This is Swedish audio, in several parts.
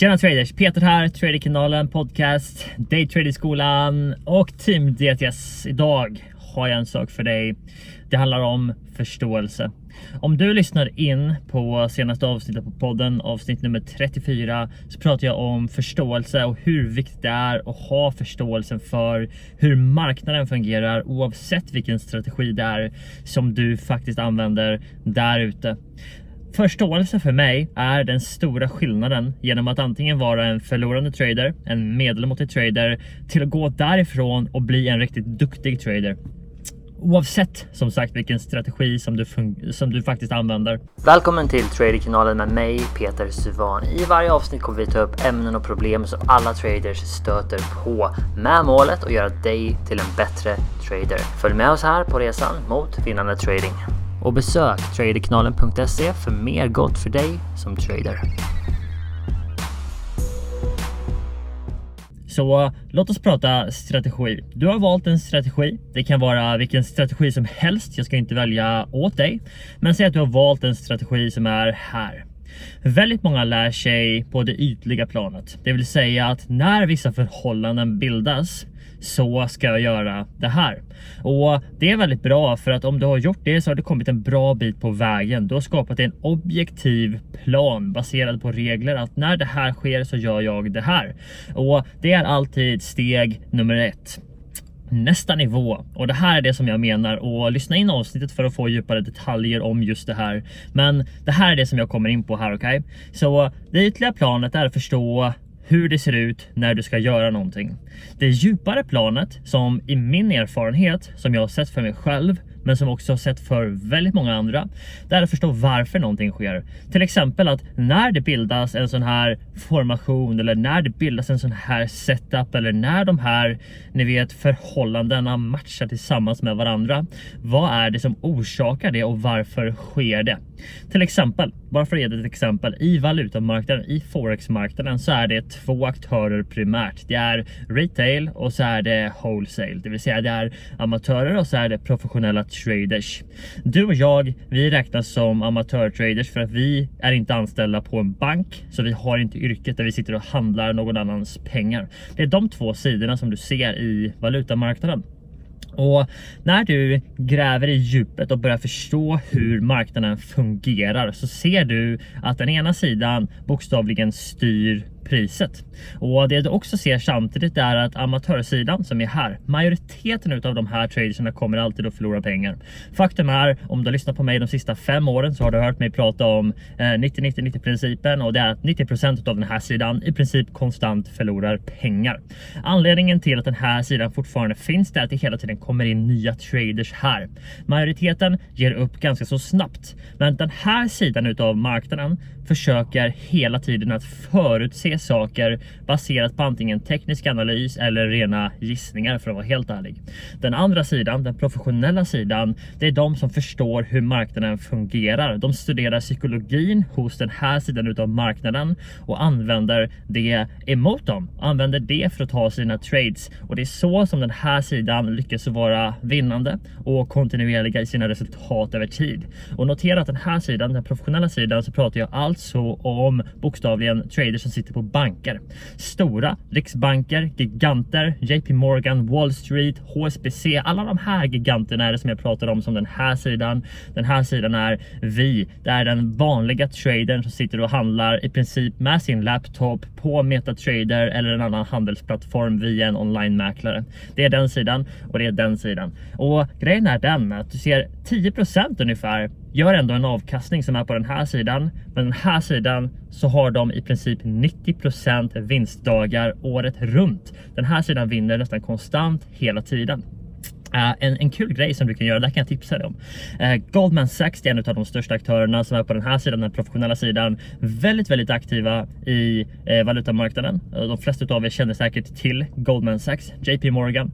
Tjena traders! Peter här, Traderkanalen, podcast, Daytraderskolan och Team DTS. Idag har jag en sak för dig. Det handlar om förståelse. Om du lyssnar in på senaste avsnittet på podden, avsnitt nummer 34, så pratar jag om förståelse och hur viktigt det är att ha förståelsen för hur marknaden fungerar oavsett vilken strategi det är som du faktiskt använder där ute. Förståelse för mig är den stora skillnaden genom att antingen vara en förlorande trader, en medelmåttig trader, till att gå därifrån och bli en riktigt duktig trader. Oavsett som sagt vilken strategi som du, som du faktiskt använder. Välkommen till Traderkanalen med mig Peter Suvan. I varje avsnitt kommer vi ta upp ämnen och problem som alla traders stöter på med målet att göra dig till en bättre trader. Följ med oss här på resan mot vinnande trading och besök traderkanalen.se för mer gott för dig som trader. Så låt oss prata strategi. Du har valt en strategi. Det kan vara vilken strategi som helst. Jag ska inte välja åt dig. Men säg att du har valt en strategi som är här. Väldigt många lär sig på det ytliga planet. Det vill säga att när vissa förhållanden bildas så ska jag göra det här. Och det är väldigt bra för att om du har gjort det så har du kommit en bra bit på vägen. Du har skapat en objektiv plan baserad på regler att när det här sker så gör jag det här. Och det är alltid steg nummer ett nästa nivå. Och det här är det som jag menar och lyssna in avsnittet för att få djupare detaljer om just det här. Men det här är det som jag kommer in på här, okej? Okay? Så det ytliga planet är att förstå hur det ser ut när du ska göra någonting. Det djupare planet som i min erfarenhet som jag har sett för mig själv men som också har sett för väldigt många andra. Det är att förstå varför någonting sker. Till exempel att när det bildas en sån här formation eller när det bildas en sån här setup eller när de här, ni vet, förhållandena matchar tillsammans med varandra. Vad är det som orsakar det och varför sker det? Till exempel, bara för att ge ett exempel, i valutamarknaden, i forexmarknaden så är det två aktörer primärt. Det är retail och så är det wholesale, det vill säga det är amatörer och så är det professionella traders. Du och jag, vi räknas som amatörtraders för att vi är inte anställda på en bank, så vi har inte yrket där vi sitter och handlar någon annans pengar. Det är de två sidorna som du ser i valutamarknaden. Och när du gräver i djupet och börjar förstå hur marknaden fungerar så ser du att den ena sidan bokstavligen styr priset. Och det du också ser samtidigt är att amatörsidan som är här, majoriteten av de här traderna kommer alltid att förlora pengar. Faktum är, om du har lyssnat på mig de sista fem åren så har du hört mig prata om eh, 90-90-90 principen och det är att 90% av den här sidan i princip konstant förlorar pengar. Anledningen till att den här sidan fortfarande finns är att det hela tiden kommer in nya traders här. Majoriteten ger upp ganska så snabbt, men den här sidan av marknaden försöker hela tiden att förutse saker baserat på antingen teknisk analys eller rena gissningar för att vara helt ärlig. Den andra sidan, den professionella sidan, det är de som förstår hur marknaden fungerar. De studerar psykologin hos den här sidan utav marknaden och använder det emot dem. Använder det för att ta sina trades och det är så som den här sidan lyckas vara vinnande och kontinuerliga i sina resultat över tid. Och notera att den här sidan, den professionella sidan, så pratar jag alltså om bokstavligen traders som sitter på banker. Stora riksbanker, giganter, JP Morgan, Wall Street, HSBC. Alla de här giganterna är det som jag pratar om som den här sidan. Den här sidan är vi. Det är den vanliga tradern som sitter och handlar i princip med sin laptop på MetaTrader eller en annan handelsplattform via en online-mäklare. Det är den sidan och det är den sidan. Och grejen är den att du ser 10% ungefär gör ändå en avkastning som är på den här sidan. Men den här sidan så har de i princip 90% vinstdagar året runt. Den här sidan vinner nästan konstant hela tiden. Uh, en, en kul grej som du kan göra, det kan jag tipsa dig om. Uh, Goldman Sachs är en av de största aktörerna som är på den här sidan, den professionella sidan. Väldigt, väldigt aktiva i uh, valutamarknaden. de flesta av er känner säkert till Goldman Sachs, JP Morgan.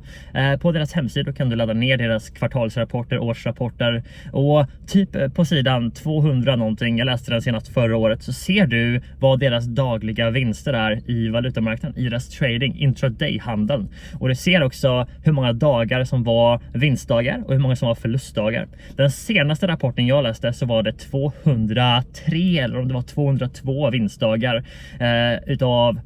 på deras hemsida kan du ladda ner deras kvartalsrapporter, årsrapporter och typ på sidan 200 någonting, jag läste den senast förra året, så ser du vad deras dagliga vinster är i valutamarknaden, i deras trading, intraday-handeln. Och du ser också hur många dagar som var var vinstdagar och hur många som var förlustdagar. Den senaste rapporten jag läste så var det 203 eller om det var 202 vinstdagar eh, utav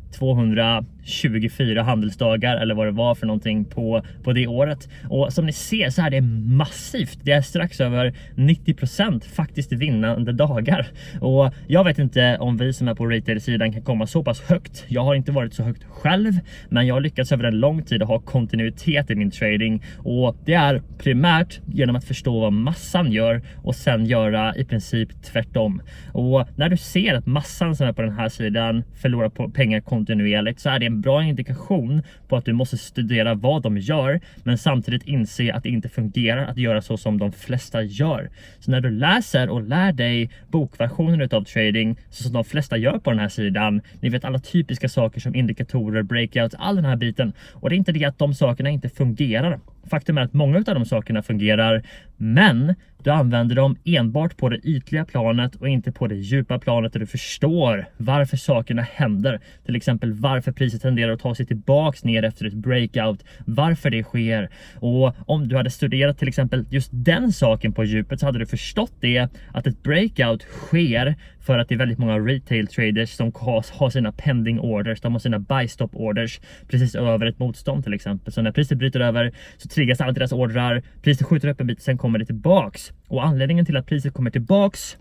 24 handelsdagar eller vad det var för någonting på, på det året. Och som ni ser så är det massivt. Det är strax över 90% faktiskt vinnande dagar. Och jag vet inte om vi som är på retail-sidan kan komma så pass högt. Jag har inte varit så högt själv, men jag har lyckats över en lång tid att ha kontinuitet i min trading och det är primärt genom att förstå vad massan gör och sen göra i princip tvärtom. Och när du ser att massan som är på den här sidan förlorar på pengar kontinuerligt så är det en bra indikation på att du måste studera vad de gör, men samtidigt inse att det inte fungerar att göra så som de flesta gör. Så när du läser och lär dig bokversionen av trading så som de flesta gör på den här sidan, ni vet alla typiska saker som indikatorer, breakouts, all den här biten. Och det är inte det att de sakerna inte fungerar. Faktum är att många av de sakerna fungerar, men du använder dem enbart på det ytliga planet och inte på det djupa planet där du förstår varför sakerna händer. Till exempel varför priset tenderar att ta sig tillbaks ner efter ett breakout, varför det sker. Och om du hade studerat till exempel just den saken på djupet så hade du förstått det att ett breakout sker för att det är väldigt många retail traders som har sina pending orders, de har sina buy stop orders precis över ett motstånd till exempel. Så när priset bryter över så triggas alla deras ordrar, priset skjuter upp en bit, sen kommer det tillbaks. Och anledningen till att priset kommer tillbaks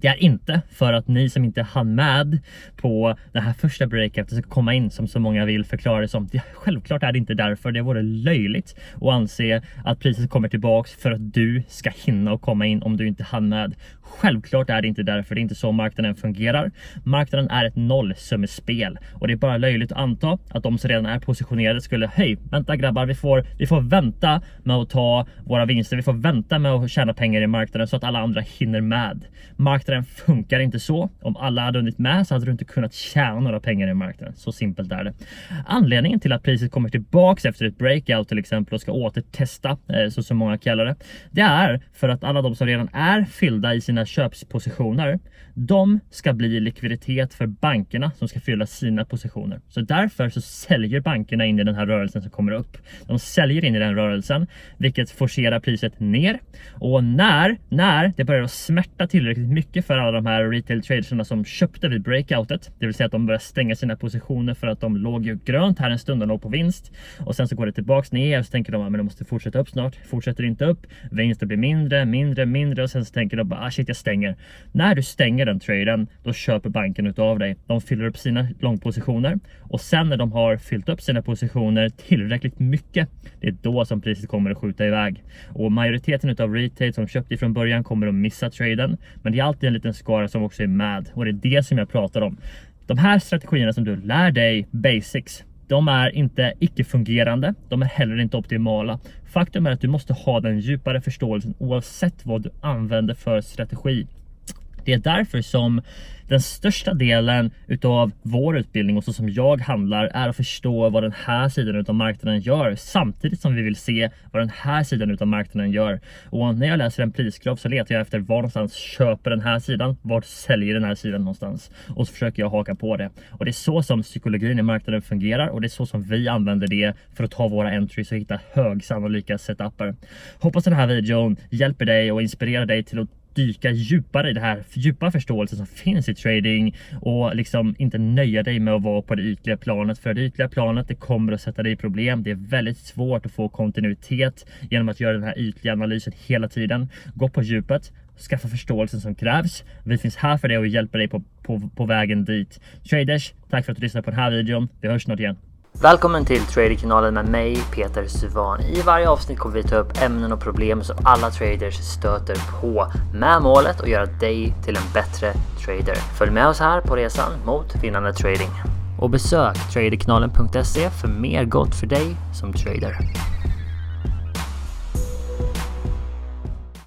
det är inte för att ni som inte hann med på det här första breakupet ska komma in som så många vill förklara det som. Det, självklart är det inte därför. Det vore löjligt att anse att priset kommer tillbaks för att du ska hinna och komma in om du inte hann med. Självklart är det inte därför. Det är inte så marknaden fungerar. Marknaden är ett nollsummespel och det är bara löjligt att anta att de som redan är positionerade skulle hej, vänta grabbar, vi får, vi får vänta med att ta våra vinster. Vi får vänta med att tjäna pengar i marknaden så att alla andra hinner med. Marknaden funkar inte så. Om alla hade hunnit med så hade du inte kunnat tjäna några pengar i marknaden. Så simpelt är det. Anledningen till att priset kommer tillbaks efter ett breakout till exempel och ska återtesta, eh, så som många kallar det. Det är för att alla de som redan är fyllda i sina köpspositioner, de ska bli likviditet för bankerna som ska fylla sina positioner. Så därför så säljer bankerna in i den här rörelsen som kommer upp. De säljer in i den rörelsen, vilket forcerar priset ner. Och när, när det börjar smärta tillräckligt mycket för alla de här retail traderserna som köpte vid breakoutet, det vill säga att de börjar stänga sina positioner för att de låg ju grönt här en stund och låg på vinst och sen så går det tillbaks ner och så tänker de ah, att de måste fortsätta upp snart. Fortsätter inte upp, vinsten blir mindre, mindre, mindre och sen så tänker de bara ah, shit jag stänger. När du stänger den traden, då köper banken utav dig. De fyller upp sina långpositioner och sen när de har fyllt upp sina positioner tillräckligt mycket, det är då som priset kommer att skjuta iväg. Och majoriteten utav retail som köpte från början kommer att missa traden, men det är alltid alltid en liten skara som också är med och det är det som jag pratar om. De här strategierna som du lär dig basics, de är inte icke-fungerande, de är heller inte optimala. Faktum är att du måste ha den djupare förståelsen oavsett vad du använder för strategi. Det är därför som den största delen utav vår utbildning och så som jag handlar är att förstå vad den här sidan utav marknaden gör samtidigt som vi vill se vad den här sidan utav marknaden gör. Och när jag läser en prisgraf så letar jag efter var någonstans köper den här sidan, vart säljer den här sidan någonstans och så försöker jag haka på det. Och det är så som psykologin i marknaden fungerar och det är så som vi använder det för att ta våra entries och hitta högsannolika setuper. Hoppas den här videon hjälper dig och inspirerar dig till att dyka djupare i det här djupa förståelsen som finns i trading och liksom inte nöja dig med att vara på det ytliga planet. För det ytliga planet, det kommer att sätta dig i problem. Det är väldigt svårt att få kontinuitet genom att göra den här ytliga analysen hela tiden. Gå på djupet, skaffa förståelsen som krävs. Vi finns här för dig och hjälper dig på, på, på vägen dit. Traders, tack för att du lyssnade på den här videon. Vi hörs snart igen. Välkommen till Traderkanalen med mig Peter Suvan. I varje avsnitt kommer vi ta upp ämnen och problem som alla traders stöter på med målet att göra dig till en bättre trader. Följ med oss här på resan mot vinnande trading. Och besök traderkanalen.se för mer gott för dig som trader.